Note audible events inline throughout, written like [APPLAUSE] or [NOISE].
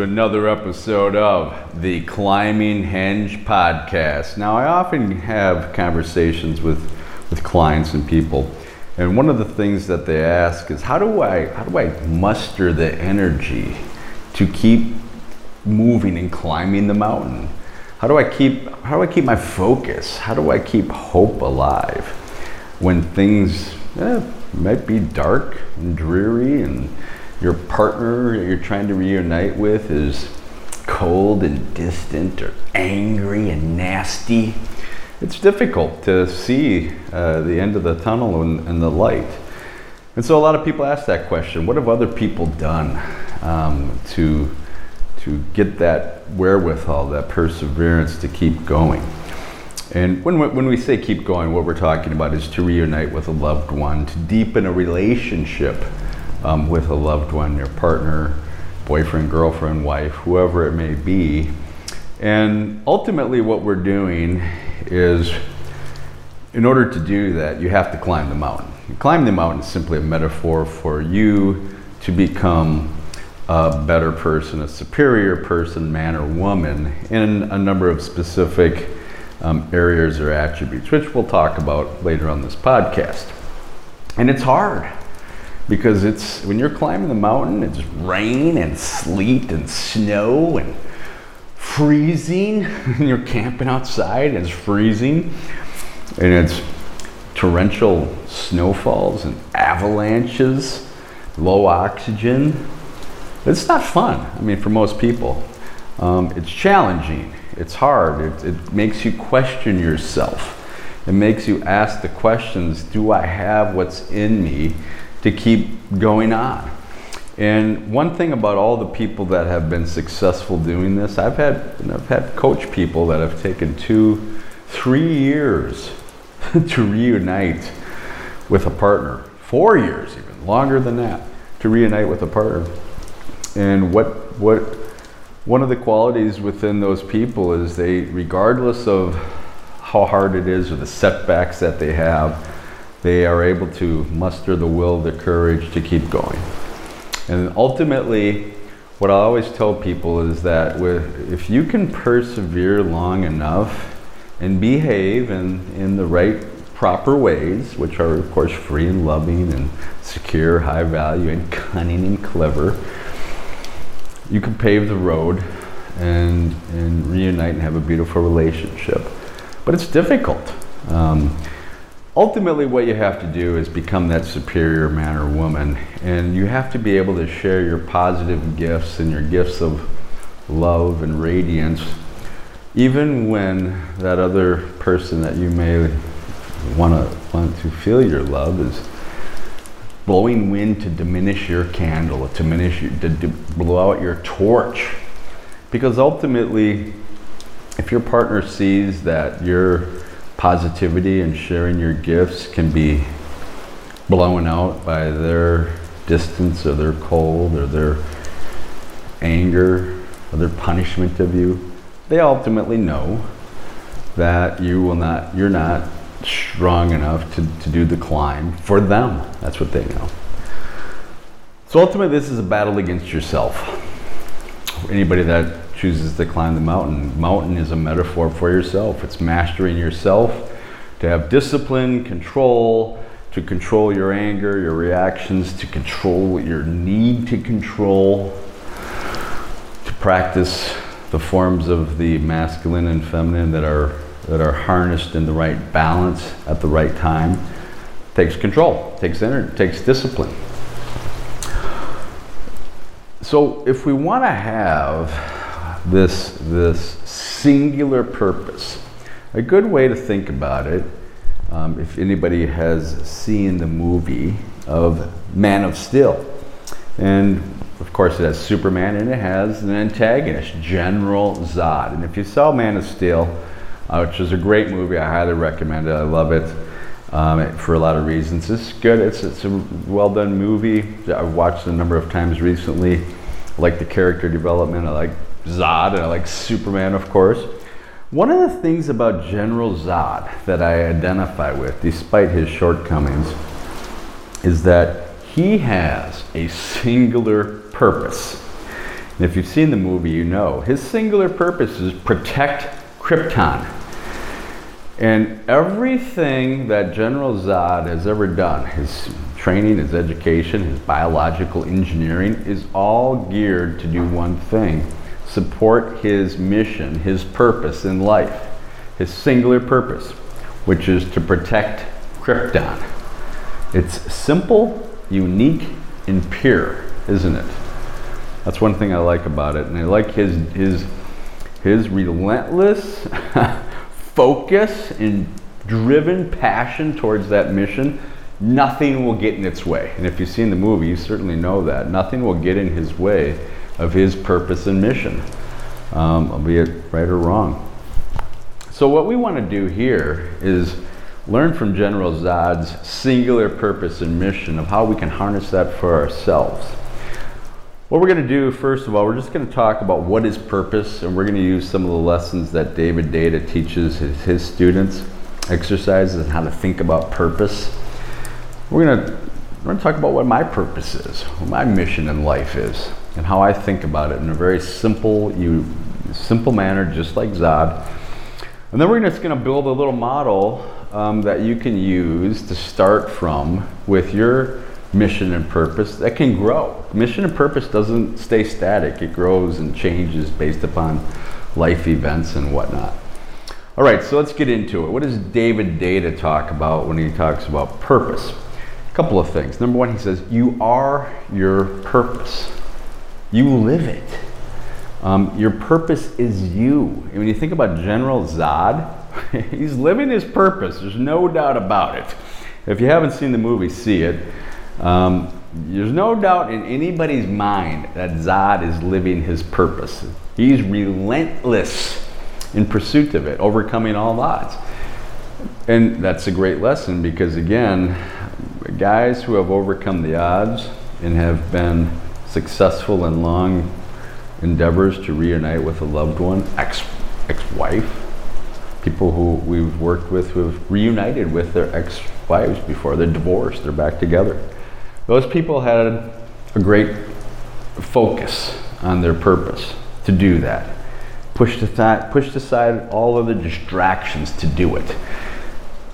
another episode of the Climbing Henge podcast. Now, I often have conversations with, with clients and people, and one of the things that they ask is how do I how do I muster the energy to keep moving and climbing the mountain? How do I keep how do I keep my focus? How do I keep hope alive when things eh, might be dark and dreary and your partner that you're trying to reunite with is cold and distant or angry and nasty? it's difficult to see uh, the end of the tunnel and, and, the light. And so a lot of people ask that question what have other people done um, to, to get that wherewithal, that perseverance to keep going? And when, when we say keep going, what we're talking about is to reunite with a loved one, to deepen a relationship um, with a loved one, your partner, boyfriend, girlfriend, wife, whoever it may be. And ultimately, what we're doing is in order to do that, you have to climb the mountain. climb the mountain is simply a metaphor for you to become a better person, a superior person, man or woman, in a number of specific um, areas or attributes, which we'll talk about later on this podcast. And it's hard because it's when you're climbing the mountain, it's rain and sleet and snow and freezing [LAUGHS] you're camping outside and it's freezing and it's torrential snowfalls and avalanches, low oxygen. It's not fun, I mean, for most people. Um, it's challenging, it's hard, it, it makes you question yourself. It makes you ask the questions do I have what's in me to keep going on? And one thing about all the people that have been successful doing this, I've had I've had coach people that have taken two, three years [LAUGHS] to reunite with a partner. Four years even, longer than that, to reunite with a partner. And what what one of the qualities within those people is they, regardless of how hard it is or the setbacks that they have, they are able to muster the will, the courage to keep going. And ultimately, what I always tell people is that with, if you can persevere long enough and behave in, in the right, proper ways, which are, of course, free and loving and secure, high value, and [LAUGHS] cunning and clever, you can pave the road and, and reunite and have a beautiful relationship. But it's difficult. Um, ultimately what you have to do is become that superior man or woman and you have to be able to share your positive gifts and your gifts of love and radiance even when that other person that you may want to want to feel your love is blowing wind to diminish your candle to diminish to, to blow out your torch. Because ultimately if your partner sees that you're positivity and sharing your gifts can be blown out by their distance or their cold or their anger or their punishment of you, they ultimately know that you will not, you're not strong enough to, to do the climb for them. That's what they know. So ultimately, this is a battle against yourself. Anybody that chooses to climb the mountain. Mountain is a metaphor for yourself. It's mastering yourself, to have discipline, control, to control your anger, your reactions, to control what your need to control, to practice the forms of the masculine and feminine that are that are harnessed in the right balance at the right time. Takes control, takes energy, takes discipline. So if we want to have this, this singular purpose. A good way to think about it, um, if anybody has seen the movie of Man of Steel, and of course it has Superman and it has an antagonist, General Zod. And if you saw Man of Steel, uh, which is a great movie, I highly recommend it. I love it. um, for a lot of reasons. It's good. It's, it's a well done movie. I've watched a number of times recently. I like the character development. I like Zod and I like Superman, of course. One of the things about General Zod that I identify with, despite his shortcomings, is that he has a singular purpose. And if you've seen the movie, you know his singular purpose is protect Krypton. And everything that General Zod has ever done, his training, his education, his biological engineering, is all geared to do one thing support his mission, his purpose in life, his singular purpose, which is to protect Krypton. It's simple, unique, and pure, isn't it? That's one thing I like about it. And I like his, his, his relentless [LAUGHS] focus and driven passion towards that mission. Nothing will get in its way. And if you've seen the movie, you certainly know that. Nothing will get in his way of his purpose and mission, um, albeit right or wrong. So, what we want to do here is learn from General Zod's singular purpose and mission of how we can harness that for ourselves. What we're going to do, first of all, we're just going to talk about what is purpose, and we're going to use some of the lessons that David Deida teaches his, his students, exercises, and how to think about purpose. We're going to we're going to talk about what my purpose is, what my mission in life is, and how I think about it in a very simple, you, simple manner, just like Zod. And then we're just going to build a little model um, that you can use to start from with your mission and purpose that can grow. Mission and purpose doesn't stay static, it grows and changes based upon life events and whatnot. All right, so let's get into it. What does David Deida talk about when he talks about purpose? A couple of things. Number one, he says, You are your purpose, you live it. Um, your purpose is you. And when you think about General Zod, [LAUGHS] he's living his purpose. There's no doubt about it. If you haven't seen the movie, see it. Um, there's no doubt in anybody's mind that Zod is living his purpose. He's relentless in pursuit of it, overcoming all odds. And that's a great lesson because, again, guys who have overcome the odds and have been successful and long endeavors to reunite with a loved one, ex ex wife, people who we've worked with who have reunited with their ex wives before. They're divorced, they're back together. Those people had a great focus on their purpose to do that. Pushed aside, pushed aside all of the distractions to do it.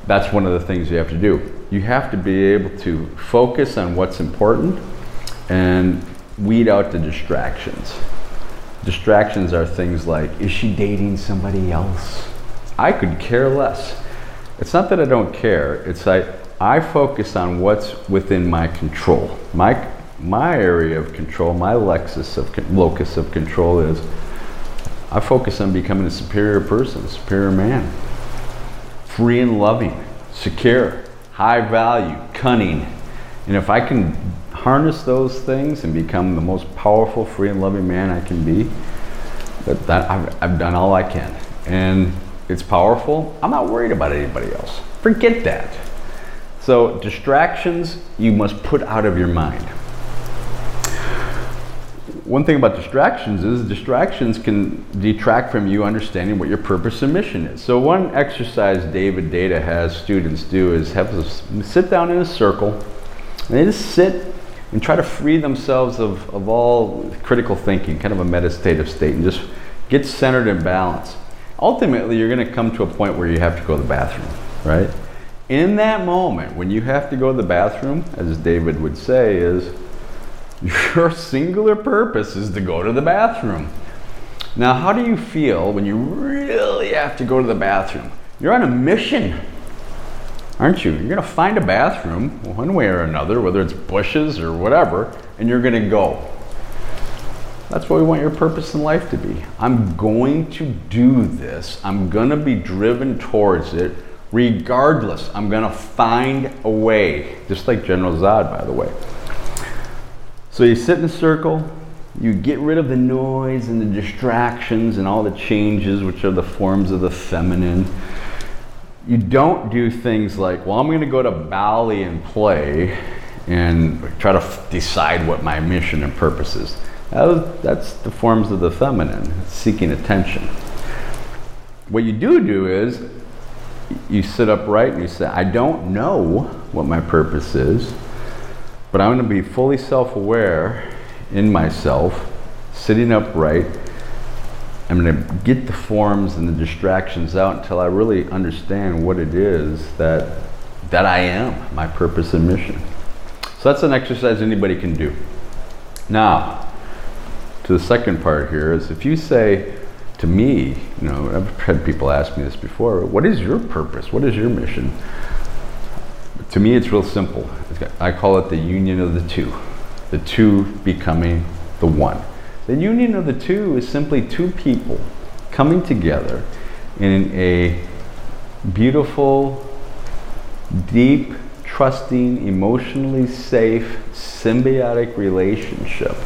That's one of the things you have to do. You have to be able to focus on what's important and weed out the distractions. Distractions are things like, is she dating somebody else? I could care less. It's not that I don't care, it's like I focus on what's within my control. My, my area of control, my lexus of, locus of control is I focus on becoming a superior person, a superior man. Free and loving, secure, high value, cunning. And if I can harness those things and become the most powerful, free, and loving man I can be, that, that I've, I've done all I can. And it's powerful. I'm not worried about anybody else. Forget that. So, distractions you must put out of your mind. One thing about distractions is distractions can detract from you understanding what your purpose and mission is. So, one exercise David Deida has students do is have them sit down in a circle and they just sit and try to free themselves of, of all critical thinking, kind of a meditative state, and just get centered and balanced. Ultimately, you're going to come to a point where you have to go to the bathroom, right? In that moment, when you have to go to the bathroom, as David would say, is your [LAUGHS] singular purpose is to go to the bathroom. Now, how do you feel when you really have to go to the bathroom? You're on a mission aren't you? You're going to find a bathroom one way or another, whether it's bushes or whatever, and you're going to go. That's what we want your purpose in life to be. I'm going to do this. I'm going to be driven towards it regardless. I'm going to find a way, just like General Zod, by the way. So you sit in a circle, you get rid of the noise and the distractions and all the changes, which are the forms of the feminine you don't do things like, well, I'm going to go to Bali and play and try to f- decide what my mission and purpose is. That's the forms of the feminine, seeking attention. What you do do is you sit upright and you say, I don't know what my purpose is, but I'm going to be fully self aware in myself, sitting upright. I'm going to get the forms and the distractions out until I really understand what it is that, that I am, my purpose and mission. So that's an exercise anybody can do. Now, to the second part here is if you say to me, you know, I've had people ask me this before, what is your purpose? What is your mission? To me, it's real simple. I call it the union of the two, the two becoming the one. The union of the two is simply two people coming together in a beautiful, deep, trusting, emotionally safe, symbiotic relationship.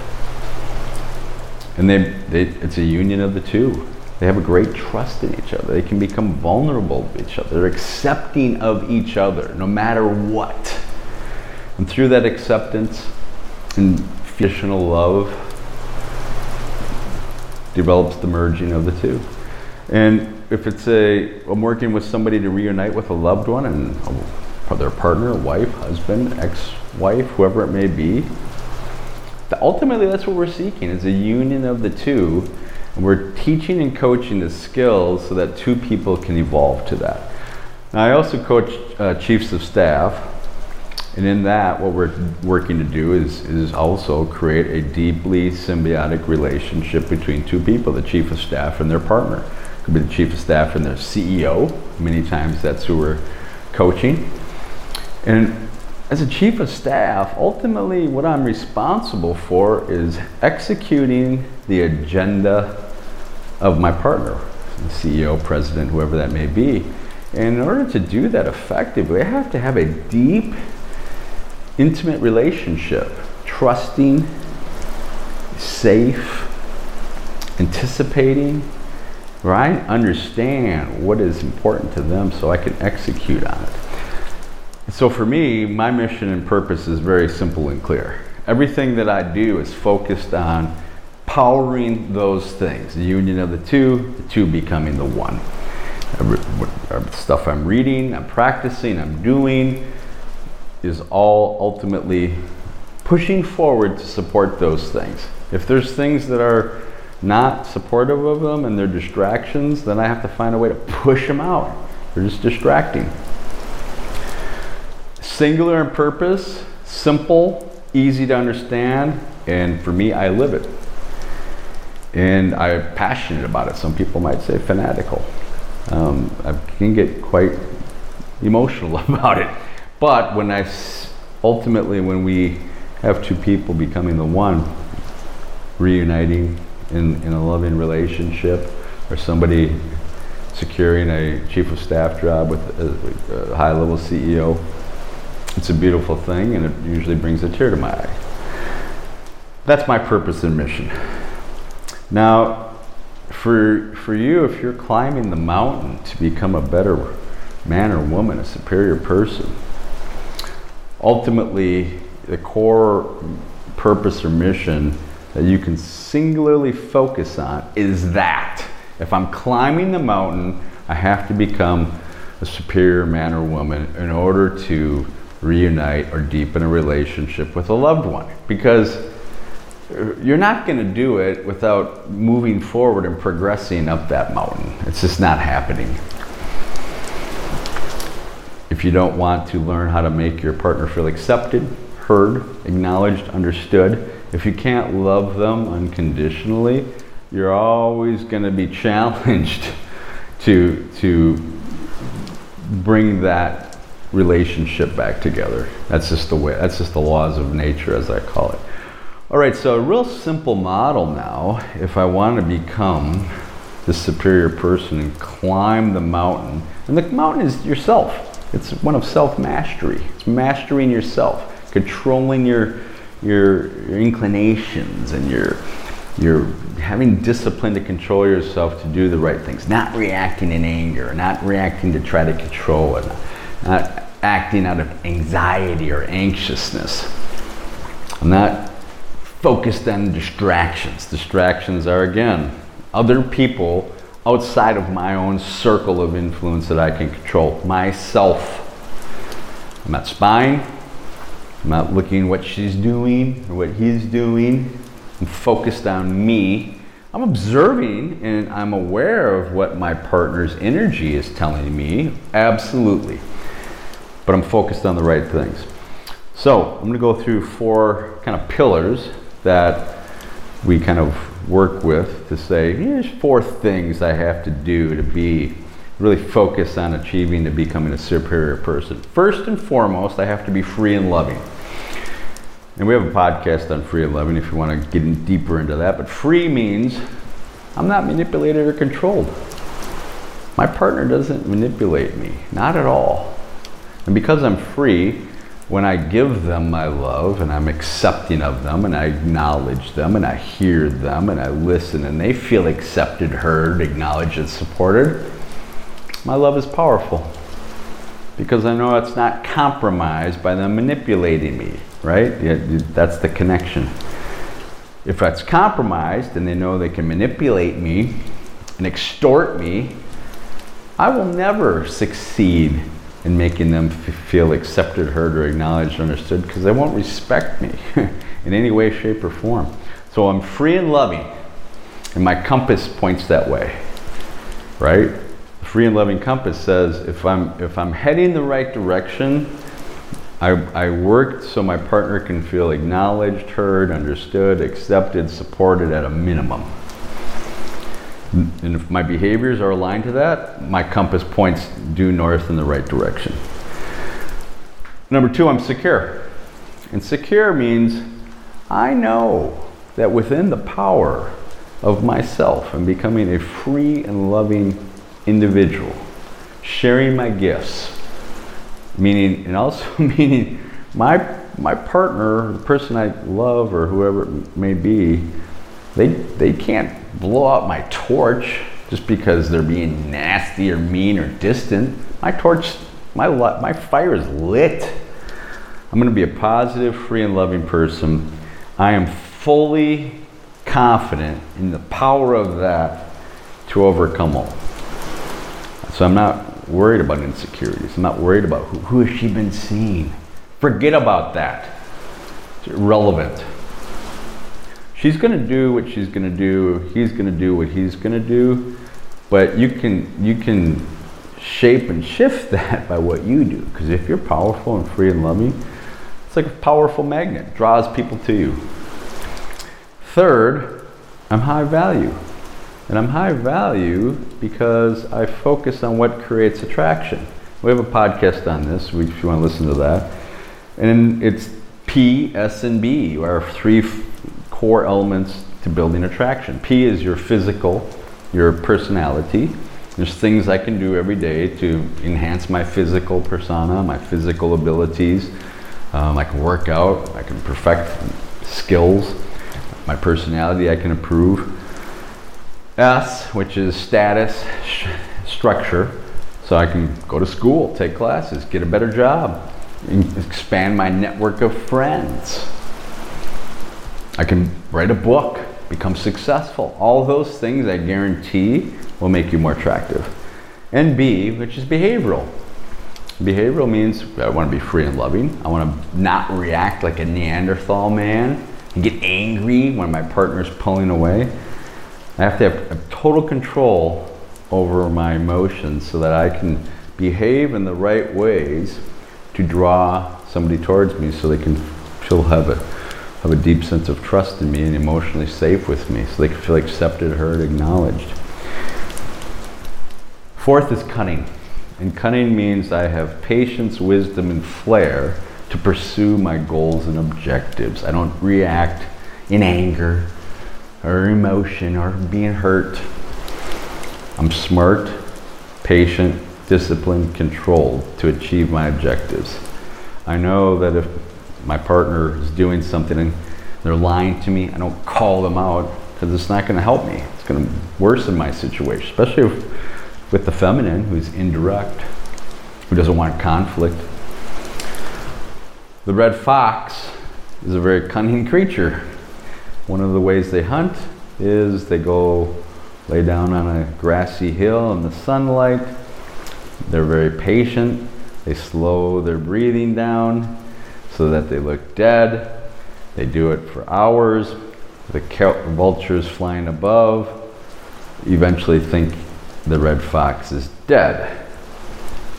And they, they, it's a union of the two. They have a great trust in each other. They can become vulnerable to each other. They're accepting of each other no matter what. And through that acceptance and traditional love develops the merging of the two. And if it's a, I'm working with somebody to reunite with a loved one and their partner, wife, husband, ex-wife, whoever it may be, the, ultimately that's what we're seeking is a union of the two. And we're teaching and coaching the skills so that two people can evolve to that. Now, I also coach uh, chiefs of staff, and in that, what we're working to do is, is also create a deeply symbiotic relationship between two people the chief of staff and their partner. It could be the chief of staff and their CEO. Many times that's who we're coaching. And as a chief of staff, ultimately what I'm responsible for is executing the agenda of my partner, the CEO, president, whoever that may be. And in order to do that effectively, I have to have a deep intimate relationship, trusting, safe, anticipating, right? Understand what is important to them so I can execute on it. So for me, my mission and purpose is very simple and clear. Everything that I do is focused on powering those things the union of the two, the two becoming the one. Stuff I'm reading, I'm practicing, I'm doing, is all ultimately pushing forward to support those things. If there's things that are not supportive of them and they're distractions, then I have to find a way to push them out. They're just distracting. Singular in purpose, simple, easy to understand, and for me, I live it. And I'm passionate about it. Some people might say fanatical. Um, I can get quite emotional [LAUGHS] about it. But when I ultimately, when we have two people becoming the one, reuniting in, in a loving relationship, or somebody securing a chief of staff job with a, a high level CEO, it's a beautiful thing and it usually brings a tear to my eye. That's my purpose and mission. Now, for, for you, if you're climbing the mountain to become a better man or woman, a superior person, ultimately the core purpose or mission that you can singularly focus on is that. If I'm climbing the mountain, I have to become a superior man or woman in order to reunite or deepen a relationship with a loved one. Because you're not going to do it without moving forward and progressing up that mountain. It's just not happening if you don't want to learn how to make your partner feel accepted, heard, acknowledged, understood, if you can't love them unconditionally, you're always going to be [LAUGHS] challenged to, to bring that relationship back together. That's just the way, that's just the laws of nature, as I call it. All right, so a real simple model now, if I want to become the superior person and climb the mountain, and the mountain is yourself. It's one of self mastery. It's mastering yourself, controlling your, your, your inclinations and your, you're having discipline to control yourself to do the right things, not reacting in anger, not reacting to try to control it, not acting out of anxiety or anxiousness. I'm not focused on distractions. Distractions are, again, other people outside of my own circle of influence that I can control. Myself. I'm not spying. I'm not looking what she's doing or what he's doing. I'm focused on me. I'm observing and I'm aware of what my partner's energy is telling me. Absolutely. But I'm focused on the right things. So I'm going to go through four kind of pillars that we kind of work with to say, here's four things I have to do to be really focused on achieving to becoming a superior person. First and foremost, I have to be free and loving. And we have a podcast on free and loving if you want to get in deeper into that. But free means I'm not manipulated or controlled. My partner doesn't manipulate me, not at all. And because I'm free, when I give them my love and I'm accepting of them and I acknowledge them and I hear them and I listen and they feel accepted, heard, acknowledged, and supported, my love is powerful because I know it's not compromised by them manipulating me, right? That's the connection. If that's compromised and they know they can manipulate me and extort me, I will never succeed and making them f- feel accepted, heard, or acknowledged, understood, because they won't respect me [LAUGHS] in any way, shape, or form. So I'm free and loving, and my compass points that way, right? The free and loving compass says if I'm if I'm heading the right direction, I, I work so my partner can feel acknowledged, heard, understood, accepted, supported at a minimum. And if my behaviors are aligned to that, my compass points due north in the right direction. Number two, I'm secure. And secure means I know that within the power of myself and becoming a free and loving individual, sharing my gifts, meaning, and also [LAUGHS] meaning my, my partner, the person I love or whoever it may be, they, they can't blow out my torch just because they're being nasty or mean or distant. My torch, my, my fire is lit. I'm going to be a positive, free, and loving person. I am fully confident in the power of that to overcome all. So I'm not worried about insecurities. I'm not worried about who, who has she been seeing. Forget about that. It's irrelevant she's going to do what she's going to do he's going to do what he's going to do but you can you can shape and shift [LAUGHS] that by what you do because if you're powerful and free and loving it's like a powerful magnet draws people to you. Third i'm high value and i'm high value because i focus on what creates attraction. We have a podcast on this if you want to listen to that and it's p s and b our three core elements to building attraction. P is your physical, your personality. There's things I can do every day to enhance my physical persona, my physical abilities. Um, I can work out, I can perfect skills, my personality I can improve. S, which is status, sh- structure. So I can go to school, take classes, get a better job, expand my network of friends. I can write a book, become successful. All those things I guarantee will make you more attractive. And B, which is behavioral. Behavioral means I want to be free and loving. I want to not react like a Neanderthal man and get angry when my partner is pulling away. I have to have total control over my emotions so that I can behave in the right ways to draw somebody towards me so they can feel have it have a deep sense of trust in me and emotionally safe with me so they can feel accepted, heard, acknowledged. Fourth is cunning. And cunning means I have patience, wisdom, and flair to pursue my goals and objectives. I don't react in anger or emotion or being hurt. I'm smart, patient, disciplined, controlled to achieve my objectives. I know that if my partner is doing something and they're lying to me, I don't call them out because it's not going to help me. It's going to worsen my situation, especially if, with the feminine who's indirect, who doesn't want conflict. The red fox is a very cunning creature. One of the ways they hunt is they go lay down on a grassy hill in the sunlight. They're very patient. They slow their breathing down so that they look dead. They do it for hours. The vultures flying above eventually think the red fox is dead.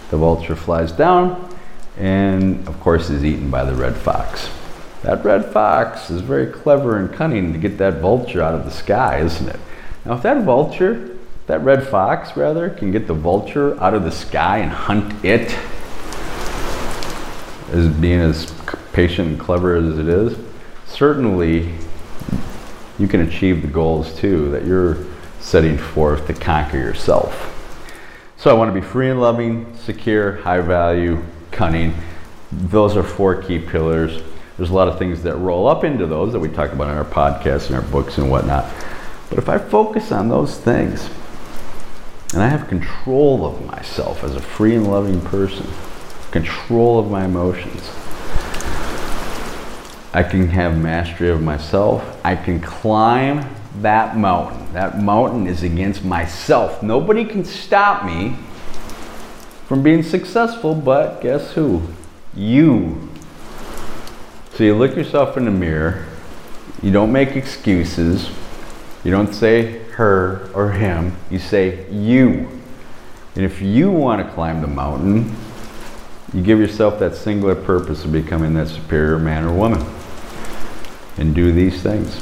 The vulture flies down and, of course, is eaten by the red fox. That red fox is very clever and cunning to get that vulture out of the sky, isn't it? Now, if that vulture, that red fox rather, can get the vulture out of the sky and hunt it, as being as patient and clever as it is, certainly you can achieve the goals too that you're setting forth to conquer yourself. So I want to be free and loving, secure, high value, cunning. Those are four key pillars. There's a lot of things that roll up into those that we talk about in our podcasts and our books and whatnot. But if I focus on those things and I have control of myself as a free and loving person, control of my emotions, I can have mastery of myself. I can climb that mountain. That mountain is against myself. Nobody can stop me from being successful, but guess who? You. So you look yourself in the mirror, you don't make excuses, you don't say her or him, you say you. And if you want to climb the mountain, you give yourself that singular purpose of becoming that superior man or woman and do these things.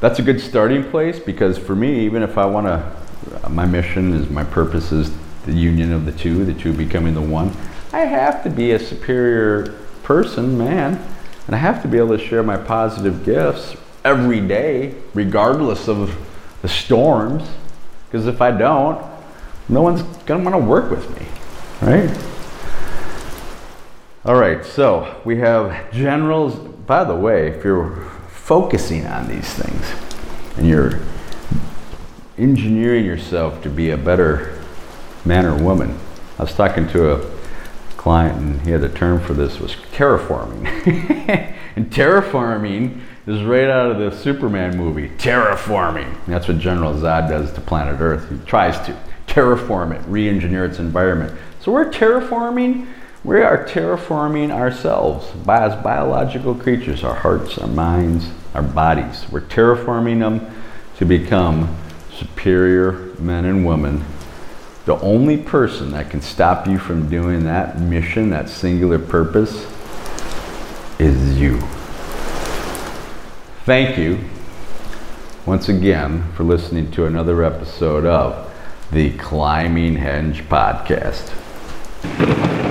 That's a good starting place because for me, even if I want to, my mission is my purpose is the union of the two, the two becoming the one. I have to be a superior person, man, and I have to be able to share my positive gifts every day, regardless of the storms. Because if I don't, no one's going to want to work with me, right? All right, so we have generals. By the way, if you're focusing on these things and you're engineering yourself to be a better man or woman, I was talking to a client and he had a term for this was terraforming. [LAUGHS] and terraforming is right out of the Superman movie, terraforming. And that's what General Zod does to planet Earth. He tries to terraform it, re-engineer its environment. So we're terraforming we are terraforming ourselves as biological creatures, our hearts, our minds, our bodies. We're terraforming them to become superior men and women. The only person that can stop you from doing that mission, that singular purpose, is you. Thank you once again for listening to another episode of the Climbing Henge Podcast. Thank you.